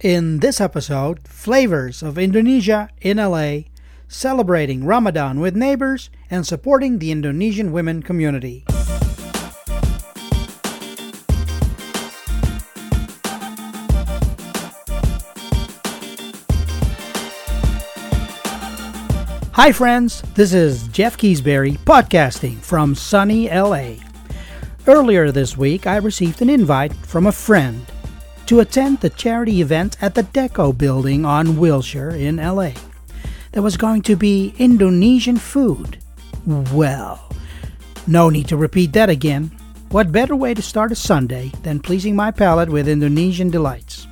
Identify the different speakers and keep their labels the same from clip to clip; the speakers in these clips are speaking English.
Speaker 1: In this episode, Flavors of Indonesia in LA, celebrating Ramadan with neighbors and supporting the Indonesian women community. Hi, friends. This is Jeff Keasberry podcasting from sunny LA. Earlier this week, I received an invite from a friend to attend the charity event at the Deco building on Wilshire in LA. There was going to be Indonesian food. Well, no need to repeat that again. What better way to start a Sunday than pleasing my palate with Indonesian delights?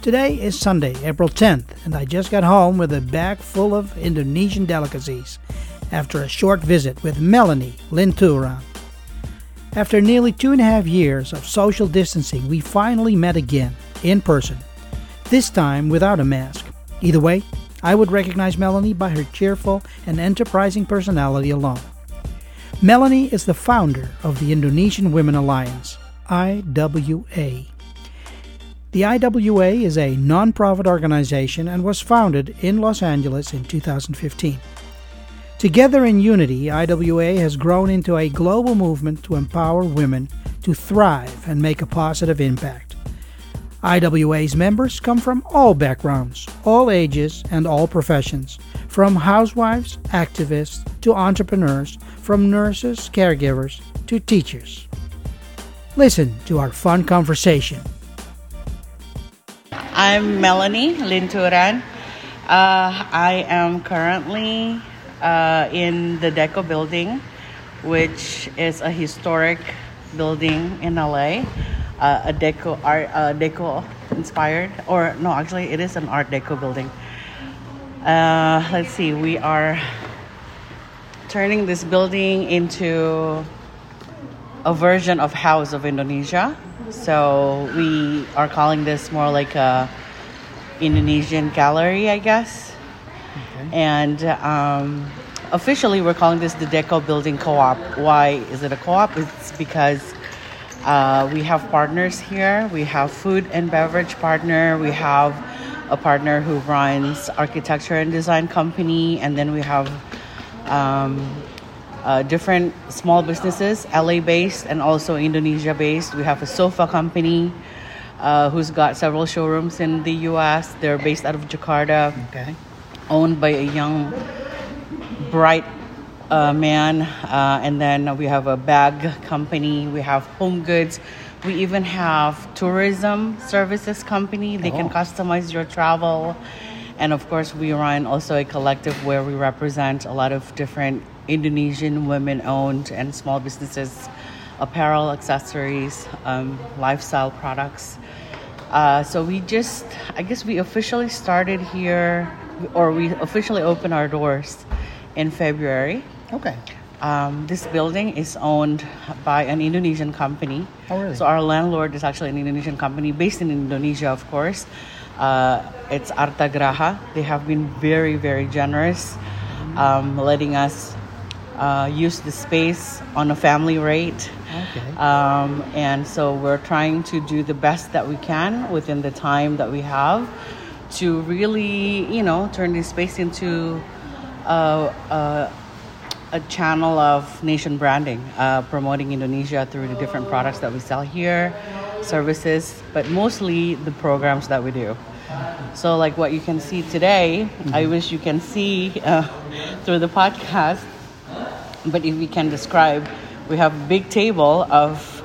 Speaker 1: Today is Sunday, April 10th, and I just got home with a bag full of Indonesian delicacies after a short visit with Melany Lintuuran. After nearly two and a half years of social distancing, we finally met again, in person. This time without a mask. Either way, I would recognize Melany by her cheerful and enterprising personality alone. Melany is the founder of the Indonesian Women Alliance, IWA. The IWA is a non-profit organization and was founded in Los Angeles in 2015. Together in unity, IWA has grown into a global movement to empower women to thrive and make a positive impact. IWA's members come from all backgrounds, all ages, and all professions, from housewives, activists, to entrepreneurs, from nurses, caregivers, to teachers. Listen to our fun conversation.
Speaker 2: I'm Melany Lintuuran. Uh, I am currently uh, in the Deco building, which is a historic building in LA. Uh, a Deco art, uh, Deco inspired, or no, actually, it is an Art Deco building. Uh, let's see, we are turning this building into a version of House of Indonesia. So we are calling this more like a Indonesian gallery, I guess. Okay. And um, officially, we're calling this the Deco Building Co-op. Why is it a co-op? It's because uh, we have partners here. We have food and beverage partner. We have a partner who runs architecture and design company, and then we have um, uh, different small businesses, LA based and also Indonesia based. We have a sofa company uh, who's got several showrooms in the US. They're based out of Jakarta,
Speaker 1: Okay.
Speaker 2: Owned by a young, bright uh, man. Uh, and then we have a bag company, we have home goods. We even have tourism services company. They can
Speaker 1: Oh.
Speaker 2: customize your travel. And of course, we run also a collective where we represent a lot of different Indonesian women owned and small businesses, apparel, accessories, um, lifestyle products. Uh, so we just, I guess we officially started here, or we officially open our doors in February.
Speaker 1: Okay.
Speaker 2: Um, this building is owned by an Indonesian company.
Speaker 1: Oh, really?
Speaker 2: So our landlord is actually an Indonesian company based in Indonesia, of course. Uh, it's Artha Graha. They have been very, very generous, um, letting us uh, use the space on a family rate.
Speaker 1: Okay.
Speaker 2: Um, and so we're trying to do the best that we can within the time that we have to really, you know, turn this space into uh, uh, a channel of nation branding, uh, promoting Indonesia through the different products that we sell here, services, but mostly the programs that we do. So, like what you can see today, I wish you can see uh, through the podcast, but if we can describe, we have a big table of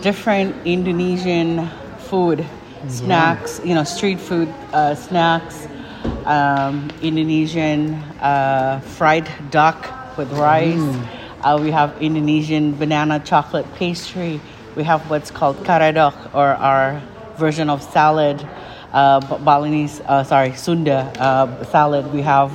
Speaker 2: different Indonesian food, snacks, you know, street food uh, snacks, um, Indonesian uh, fried duck with rice. Uh, we have Indonesian banana chocolate pastry. We have what's called karedok, or our version of salad, uh, Balinese, uh, sorry, Sunda uh, salad. We have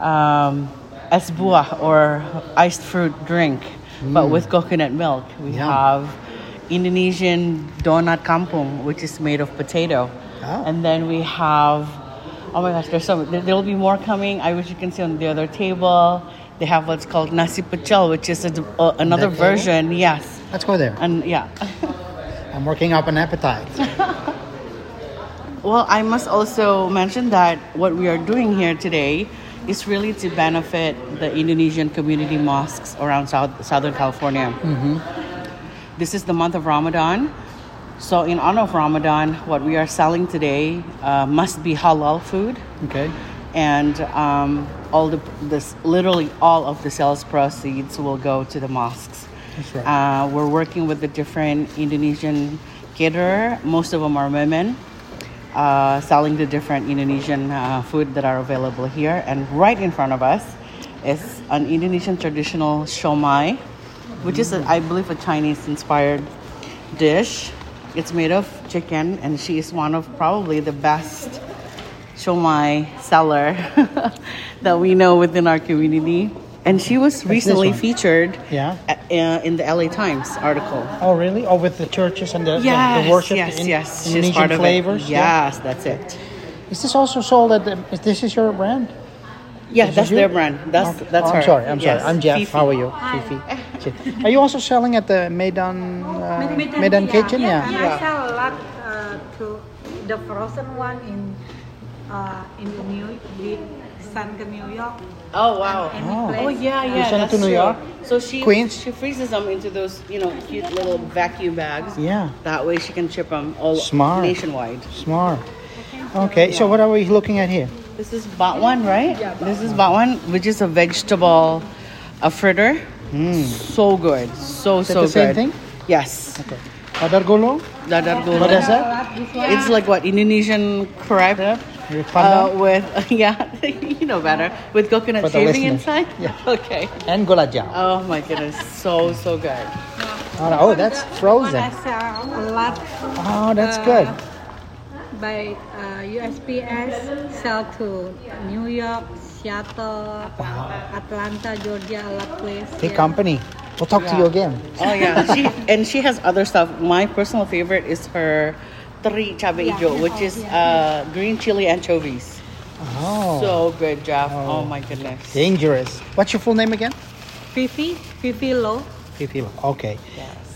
Speaker 2: um, es buah, or iced fruit drink, but with coconut milk. We
Speaker 1: Yum.
Speaker 2: have Indonesian donat kampung, which is made of potato.
Speaker 1: Oh.
Speaker 2: And then we have, oh my gosh, there's so there, there'll be more coming. I wish you can see on the other table. They have what's called nasi pecel, which is a, uh, another
Speaker 1: That table?
Speaker 2: version. Yes,
Speaker 1: Let's go there.
Speaker 2: and yeah.
Speaker 1: I'm working up an appetite.
Speaker 2: Well, I must also mention that what we are doing here today is really to benefit the Indonesian community mosques around South, Southern California. This is the month of Ramadan. So, in honor of Ramadan, what we are selling today uh, must be halal food.
Speaker 1: Okay.
Speaker 2: and um, all the this literally all of the sales proceeds will go to the mosques.
Speaker 1: That's right.
Speaker 2: Uh, we're working with the different Indonesian caterer. Most of them are women, uh, selling the different Indonesian uh, food that are available here. And right in front of us is an Indonesian traditional shomai, which is, a, I believe, a Chinese-inspired dish. It's made of chicken, and she is one of probably the best shomai seller that we know within our community. And she was recently featured
Speaker 1: Yeah.
Speaker 2: uh, in the LA Times article.
Speaker 1: Oh, really? Oh, with the churches and the,
Speaker 2: Yes,
Speaker 1: the worship
Speaker 2: yes,
Speaker 1: in,
Speaker 2: yes. She's
Speaker 1: Indonesian flavors?
Speaker 2: Yes, that's it.
Speaker 1: Is this also sold at the, is this is your brand?
Speaker 2: Yeah,
Speaker 1: is
Speaker 2: that's
Speaker 1: you?
Speaker 2: their brand. That's
Speaker 1: Okay.
Speaker 2: that's
Speaker 1: Oh,
Speaker 2: her.
Speaker 1: I'm sorry. I'm
Speaker 2: Yes,
Speaker 1: sorry. I'm Jeff.
Speaker 2: Fifi.
Speaker 1: How are you? Fifi. Are you also selling at the Medan uh, Medan Kitchen?
Speaker 3: Yeah,
Speaker 1: Yeah.
Speaker 3: and
Speaker 2: Yeah.
Speaker 3: I sell a lot uh, to the frozen one in uh, in the New with Sun New York.
Speaker 2: Oh wow.
Speaker 3: Any
Speaker 1: Oh.
Speaker 3: place.
Speaker 2: Oh yeah,
Speaker 1: You
Speaker 2: yeah.
Speaker 1: send it to New
Speaker 2: true.
Speaker 1: York?
Speaker 2: So she
Speaker 1: Queens?
Speaker 2: she freezes them into those you know cute little vacuum bags.
Speaker 1: Yeah.
Speaker 2: That way she can ship them all
Speaker 1: Smart.
Speaker 2: nationwide.
Speaker 1: Smart. Okay, so what are we looking at here?
Speaker 2: This is bakwan, right? Yeah. This is bakwan, which is a vegetable, a fritter. So good, so.
Speaker 1: Is it
Speaker 2: so
Speaker 1: the same thing?
Speaker 2: Yes.
Speaker 1: Okay. Padar gulung?
Speaker 2: Dadar gulung.
Speaker 1: What is that?
Speaker 2: It's like what Indonesian crepe.
Speaker 1: With
Speaker 2: Uh,
Speaker 1: pandan?
Speaker 2: with yeah, you know better with coconut
Speaker 1: For
Speaker 2: shaving inside.
Speaker 1: Yeah.
Speaker 2: Okay.
Speaker 1: and gulajang.
Speaker 2: Oh my goodness, so so good.
Speaker 1: Oh, that's frozen.
Speaker 3: I sell a lot
Speaker 1: Oh, that's
Speaker 3: uh,
Speaker 1: good.
Speaker 3: By uh, USPS sell to New York, Seattle, Atlanta, Georgia, a lot place.
Speaker 1: Big
Speaker 3: yeah.
Speaker 1: company. We'll talk to you again.
Speaker 2: Oh yeah, she and she has other stuff. My personal favorite is her teri cabe
Speaker 3: Yeah.
Speaker 2: hijau, which is uh, green chili anchovies.
Speaker 1: Oh,
Speaker 2: So good, Jeff.
Speaker 1: Oh.
Speaker 2: Oh, my goodness.
Speaker 1: dangerous. What's your full name again?
Speaker 3: Fifi, Fifi Low.
Speaker 1: Fifi. Okay.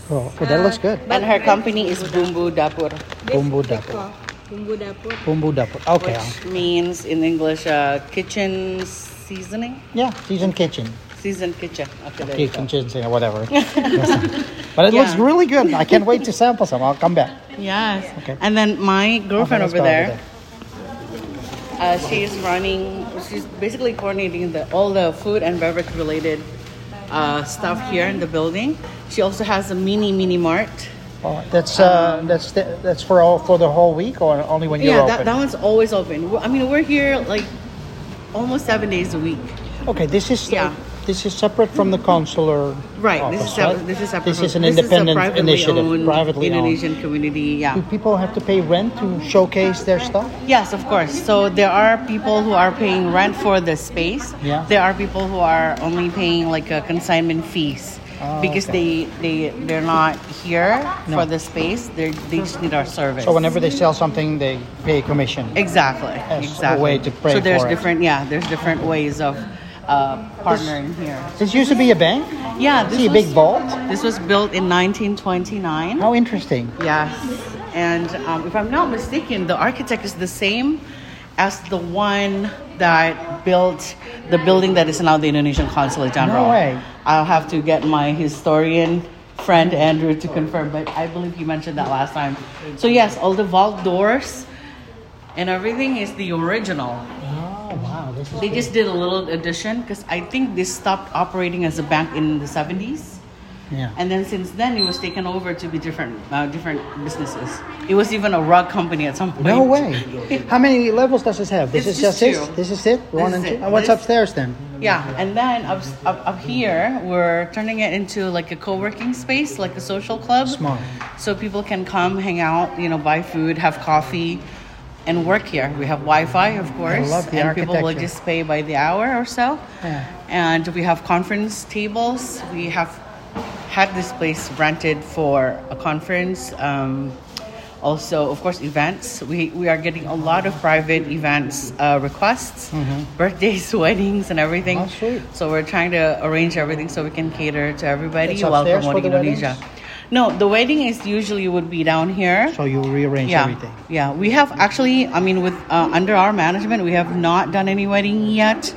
Speaker 1: Oh, oh, that looks good.
Speaker 2: And her company is Bumbu Dapur,
Speaker 3: This
Speaker 1: Bumbu dapur.
Speaker 3: Bumbu dapur.
Speaker 1: Dapur. Okay.
Speaker 2: which means in English uh, kitchen seasoning,
Speaker 1: Yeah, seasoned kitchen.
Speaker 2: seasoned kitchen. Okay, there you go.
Speaker 1: Kitchen, kitchen, whatever. but it looks really good. I can't wait to sample some. I'll come back.
Speaker 2: Yes.
Speaker 1: Okay.
Speaker 2: And then my girlfriend
Speaker 1: Okay, let's
Speaker 2: over there, Uh, she is running. She's basically coordinating the all the food and beverage related uh, stuff here in the building. She also has a mini mini mart.
Speaker 1: Oh, that's uh, that's the, that's for all for the whole week or only when you're
Speaker 2: yeah,
Speaker 1: open.
Speaker 2: that, that one's always open. We're- I mean, we're here like almost seven days a week.
Speaker 1: Okay, this is
Speaker 2: Yeah.
Speaker 1: this is separate from the consular.
Speaker 2: Right.
Speaker 1: Office,
Speaker 2: this is separate.
Speaker 1: right?
Speaker 2: This is separate.
Speaker 1: This
Speaker 2: from-
Speaker 1: is an
Speaker 2: this
Speaker 1: independent
Speaker 2: a privately
Speaker 1: initiative,
Speaker 2: owned
Speaker 1: privately owned.
Speaker 2: Indonesian community. Yeah.
Speaker 1: Do people have to pay rent to showcase their stuff?
Speaker 2: Yes, of course. So there are people who are paying rent for the space.
Speaker 1: Yeah.
Speaker 2: There are people who are only paying like a consignment fees
Speaker 1: Oh,
Speaker 2: because
Speaker 1: okay.
Speaker 2: they they they're not here
Speaker 1: No.
Speaker 2: for the space. They they just need our service.
Speaker 1: So whenever they sell something, they pay commission.
Speaker 2: exactly,
Speaker 1: As a
Speaker 2: exactly.
Speaker 1: way to pay
Speaker 2: so there's
Speaker 1: it.
Speaker 2: different yeah, there's different ways of uh, partnering here.
Speaker 1: This used to be a bank.
Speaker 2: Yeah, this
Speaker 1: See a big vault.
Speaker 2: This was built in 1929.
Speaker 1: How interesting.
Speaker 2: Yes, and um, if I'm not mistaken, the architect is the same as the one that built the building that is now the Indonesian Consulate General.
Speaker 1: No way.
Speaker 2: I'll have to get my historian friend Andrew to confirm, but I believe he mentioned that last time. So yes, all the vault doors and everything is the original.
Speaker 1: Oh wow.
Speaker 2: They just did a little addition because I think this stopped operating as a bank in the 70s.
Speaker 1: Yeah.
Speaker 2: And then since then, it was taken over to be different, uh, different businesses. It was even a rug company at some point.
Speaker 1: No way. How many levels does this have? This
Speaker 2: It's
Speaker 1: is
Speaker 2: just
Speaker 1: just, it.
Speaker 2: two.
Speaker 1: This is it. One
Speaker 2: is
Speaker 1: and two.
Speaker 2: it.
Speaker 1: And what's
Speaker 2: This-
Speaker 1: upstairs then?
Speaker 2: Yeah, and then up, up up here, we're turning it into like a co-working space, like a social club.
Speaker 1: Smart.
Speaker 2: So people can come, hang out, you know, buy food, have coffee, and work here. We have Wi-Fi, of course, and people will just pay by the hour or so.
Speaker 1: Yeah.
Speaker 2: And we have conference tables. We have had this place rented for a conference. Um, also, of course, events. We, we are getting a lot of private events uh, requests, birthdays, weddings, and everything.
Speaker 1: Mm-hmm. Oh, sweet.
Speaker 2: So we're trying to arrange everything so we can cater to everybody
Speaker 1: It's upstairs
Speaker 2: promoting Indonesia.
Speaker 1: weddings?
Speaker 2: No, the wedding is usually would be down here.
Speaker 1: So you rearrange
Speaker 2: yeah,
Speaker 1: everything.
Speaker 2: yeah. We have actually, I mean, with uh, under our management, we have not done any wedding yet.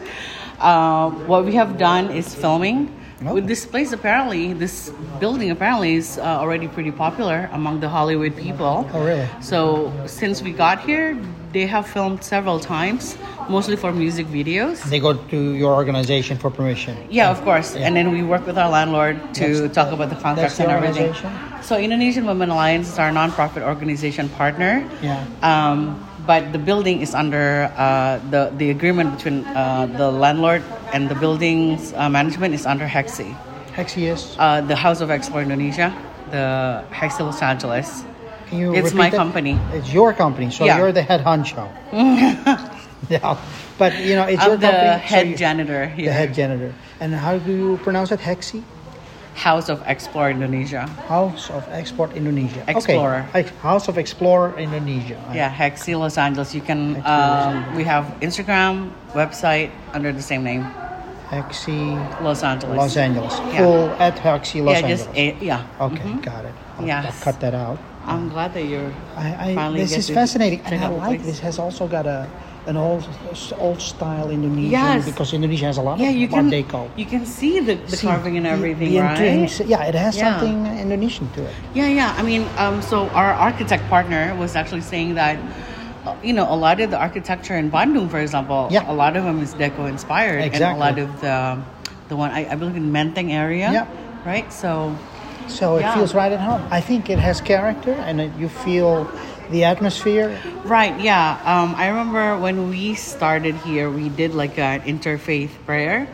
Speaker 2: Uh, what we have done is filming.
Speaker 1: Oh.
Speaker 2: With this place, apparently, this building apparently is uh, already pretty popular among the Hollywood people.
Speaker 1: Oh, really?
Speaker 2: So since we got here, they have filmed several times, mostly for music videos.
Speaker 1: They go to your organization for permission.
Speaker 2: Yeah, of course. And then we work with our landlord to
Speaker 1: That's-
Speaker 2: talk about the contracts and everything. So Indonesian Women Alliance is our nonprofit organization partner.
Speaker 1: Yeah.
Speaker 2: Um, but the building is under uh, the the agreement between uh, the landlord and the building's uh, management is under Hexi,
Speaker 1: Hexi is.
Speaker 2: uh, the House of Explore Indonesia, the Hexi Los Angeles.
Speaker 1: Can you
Speaker 2: It's my
Speaker 1: that?
Speaker 2: company.
Speaker 1: It's your company, so
Speaker 2: Yeah.
Speaker 1: you're the head honcho. yeah, but you know it's
Speaker 2: I'm the
Speaker 1: company. so
Speaker 2: head
Speaker 1: you-
Speaker 2: janitor
Speaker 1: The head janitor. And how do you pronounce it? Hexi?
Speaker 2: House of Explore Indonesia.
Speaker 1: House of Export Indonesia.
Speaker 2: Explorer.
Speaker 1: Okay. House of Explorer Indonesia.
Speaker 2: Yeah, Hexi Los Angeles. You can. Um, we have Instagram, website under the same name,
Speaker 1: Hexi
Speaker 2: Los Angeles.
Speaker 1: Los Angeles.
Speaker 2: Yeah.
Speaker 1: Full at Hexi Los
Speaker 2: yeah,
Speaker 1: Angeles.
Speaker 2: just a, yeah.
Speaker 1: okay,
Speaker 2: Mhm.
Speaker 1: got it. I'll,
Speaker 2: Yes.
Speaker 1: I'll cut that out.
Speaker 2: I'm glad that you're.
Speaker 1: I, I,
Speaker 2: Finally
Speaker 1: this is fascinating, and I like this. Has also got a an old old style Indonesian
Speaker 2: Yes.
Speaker 1: because Indonesia has a lot
Speaker 2: Yeah,
Speaker 1: of
Speaker 2: you
Speaker 1: Art
Speaker 2: can.
Speaker 1: Deco.
Speaker 2: You can see the, the
Speaker 1: See,
Speaker 2: carving and everything,
Speaker 1: the
Speaker 2: right?
Speaker 1: entrance- yeah, it has
Speaker 2: Yeah.
Speaker 1: something Indonesian to it.
Speaker 2: Yeah, yeah. I mean, um, so our architect partner was actually saying that, uh, you know, a lot of the architecture in Bandung, for example,
Speaker 1: Yeah.
Speaker 2: a lot of them is deco inspired, and a lot of the the one I, I believe in Menteng area,
Speaker 1: Yeah.
Speaker 2: right? So
Speaker 1: So it
Speaker 2: Yeah.
Speaker 1: feels right at home. I think it has character, and it, you feel the atmosphere.
Speaker 2: Right, yeah. Um, I remember when we started here, we did like an interfaith prayer.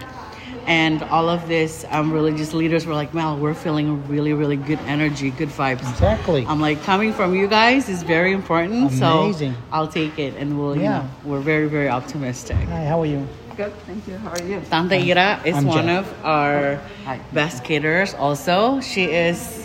Speaker 2: And all of this um, religious leaders were like, Mel, we're feeling really, really good energy, good vibes.
Speaker 1: Exactly.
Speaker 2: I'm like, coming from you guys is very important.
Speaker 1: Amazing.
Speaker 2: So I'll take it. And we'll, you
Speaker 1: Yeah.
Speaker 2: know, we're very, very optimistic.
Speaker 1: Hi, how are you?
Speaker 3: Good, thank you. How are you?
Speaker 2: Tante Ira is
Speaker 1: I'm
Speaker 2: one
Speaker 1: Jeff.
Speaker 2: of our
Speaker 3: Hi.
Speaker 2: best caterers also. She is,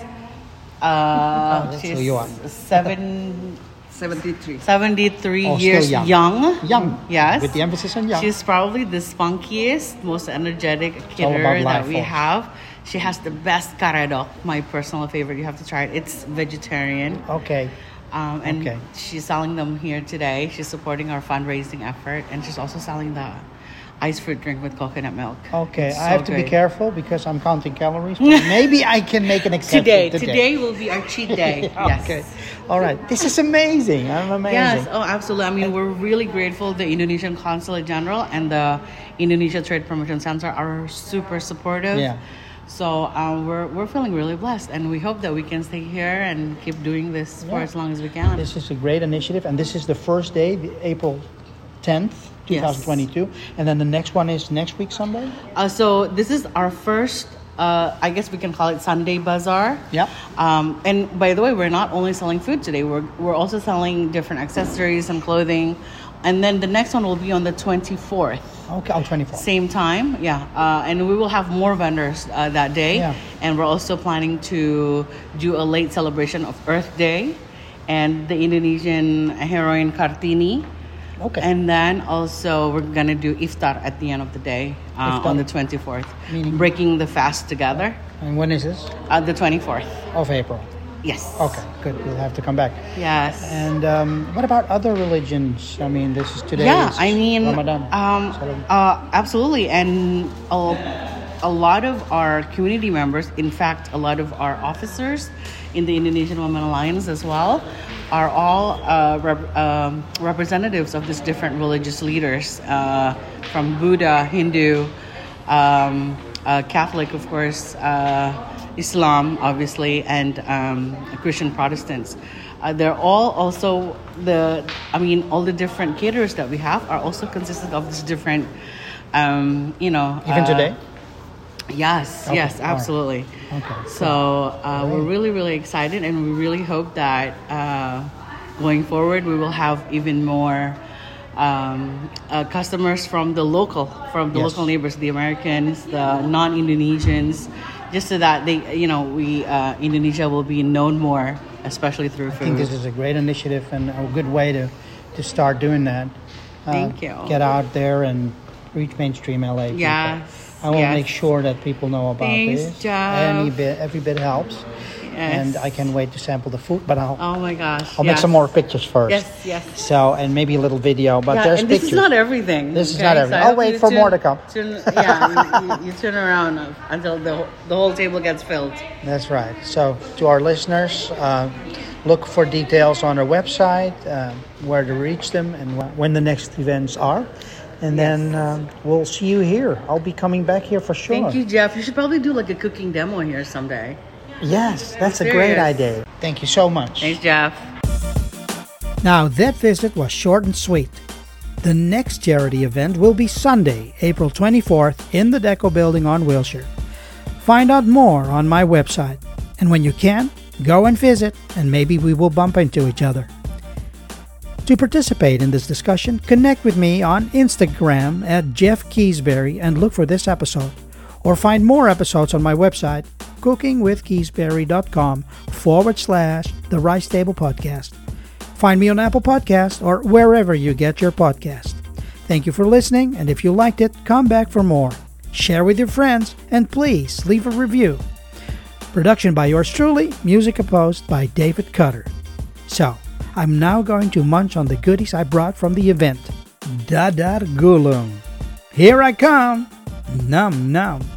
Speaker 2: uh,
Speaker 1: that's
Speaker 2: she's
Speaker 1: who you are.
Speaker 2: seven,
Speaker 3: 73.
Speaker 2: 73
Speaker 1: Oh,
Speaker 2: years
Speaker 1: young.
Speaker 2: young.
Speaker 1: Young.
Speaker 2: Yes.
Speaker 1: With the emphasis on young.
Speaker 2: She's probably the spunkiest, most energetic
Speaker 1: all
Speaker 2: kidder that we
Speaker 1: folks.
Speaker 2: have. She has the best karedok, my personal favorite. You have to try it. It's vegetarian.
Speaker 1: okay.
Speaker 2: Um, and
Speaker 1: Okay.
Speaker 2: she's selling them here today. She's supporting our fundraising effort. And she's also selling the ice fruit drink with coconut milk.
Speaker 1: Okay,
Speaker 2: It's
Speaker 1: I have to be careful because I'm counting calories. But maybe I can make an exception
Speaker 2: Today,
Speaker 1: today.
Speaker 2: today will be our cheat day. yes.
Speaker 1: Okay. All right. This is amazing. I'm amazing.
Speaker 2: Yes, oh, absolutely. I mean, we're really grateful. The Indonesian Consulate General and the Indonesia Trade Promotion Center are super supportive.
Speaker 1: Yeah.
Speaker 2: So um, we're, we're feeling really blessed, and we hope that we can stay here and keep doing this for as long as we can.
Speaker 1: This is a great initiative, and this is the first day, the April 10th,
Speaker 2: Yes.
Speaker 1: 2022. And then the next one is next week, Sunday?
Speaker 2: Uh, so this is our first, uh, I guess we can call it Sunday Bazaar.
Speaker 1: Yep.
Speaker 2: Um, and by the way, we're not only selling food today. We're we're also selling different accessories and clothing. And then the next one will be on the 24th.
Speaker 1: Okay, oh, 24.
Speaker 2: Same time, yeah. Uh, and we will have more vendors uh, that day.
Speaker 1: Yeah.
Speaker 2: And we're also planning to do a late celebration of Earth Day and the Indonesian heroine Kartini.
Speaker 1: Okay.
Speaker 2: And then also we're gonna do iftar at the end of the day uh, on the 24th,
Speaker 1: Meaning?
Speaker 2: breaking the fast together.
Speaker 1: and when is this?
Speaker 2: Uh, the 24th,
Speaker 1: Of April.
Speaker 2: yes.
Speaker 1: Okay, good. We'll have to come back.
Speaker 2: Yes.
Speaker 1: And um, what about other religions? I mean, this is today.
Speaker 2: yeah, I mean,
Speaker 1: Ramadan.
Speaker 2: um, uh, absolutely, and a, a lot of our community members, in fact, a lot of our officers in the Indonesian Women Alliance as well, are all uh, rep- um, representatives of these different religious leaders uh, from Buddha, Hindu, um, uh, Catholic, of course, uh, Islam, obviously, and um, Christian Protestants. Uh, they're all also the, I mean, all the different caterers that we have are also consisted of these different, um, you know.
Speaker 1: Even
Speaker 2: uh,
Speaker 1: today?
Speaker 2: Yes,
Speaker 1: Okay,
Speaker 2: yes,
Speaker 1: all right.
Speaker 2: absolutely.
Speaker 1: Okay,
Speaker 2: So uh, we're really, really excited, and we really hope that uh, going forward we will have even more um, uh, customers from the local, from the
Speaker 1: Yes.
Speaker 2: local neighbors, the Americans, the non-Indonesians, just so that they, you know, we uh, Indonesia will be known more, especially through
Speaker 1: I think this is a great initiative and a good way to, to start doing that. Uh,
Speaker 2: Thank you.
Speaker 1: Get out there and reach mainstream LA. people.
Speaker 2: Yes,
Speaker 1: I will
Speaker 2: yes.
Speaker 1: make sure that people know about
Speaker 2: Thanks,
Speaker 1: this.
Speaker 2: Jeff.
Speaker 1: Any bit, every bit helps. and I can wait to sample the food. But I'll
Speaker 2: Oh my gosh.
Speaker 1: I'll make some more pictures first.
Speaker 2: Yes, yes.
Speaker 1: So and maybe a little video, but
Speaker 2: yeah,
Speaker 1: there's
Speaker 2: and
Speaker 1: pictures.
Speaker 2: this is not everything.
Speaker 1: This is not everything.
Speaker 2: I
Speaker 1: I'll wait for more to come.
Speaker 2: Turn, yeah, you, you, you turn around until the whole- the whole table gets filled.
Speaker 1: That's right. So, to our listeners, uh, look for details on our website, uh, where to reach them, and when the next events are. And then um, we'll see you here. I'll be coming back here for sure.
Speaker 2: Thank you, Jeff. You should probably do like a cooking demo here someday.
Speaker 1: Yes, that's a great idea. Thank you so much.
Speaker 2: Thanks, Jeff.
Speaker 1: Now, that visit was short and sweet. The next charity event will be Sunday, April 24th, in the Deco Building on Wilshire. Find out more on my website. And when you can, go and visit, and maybe we will bump into each other. To participate in this discussion, connect with me on Instagram at Jeff Keasberry and look for this episode. Or find more episodes on my website, cookingwithkeasberry.com forward slash the Rice Table Podcast. Find me on Apple Podcast or wherever you get your podcast. Thank you for listening, and if you liked it, come back for more. Share with your friends, and please leave a review. Production by yours truly, music composed by David Cutter. So, I'm now going to munch on the goodies I brought from the event. Dadar Gulung. Here I come. Num num.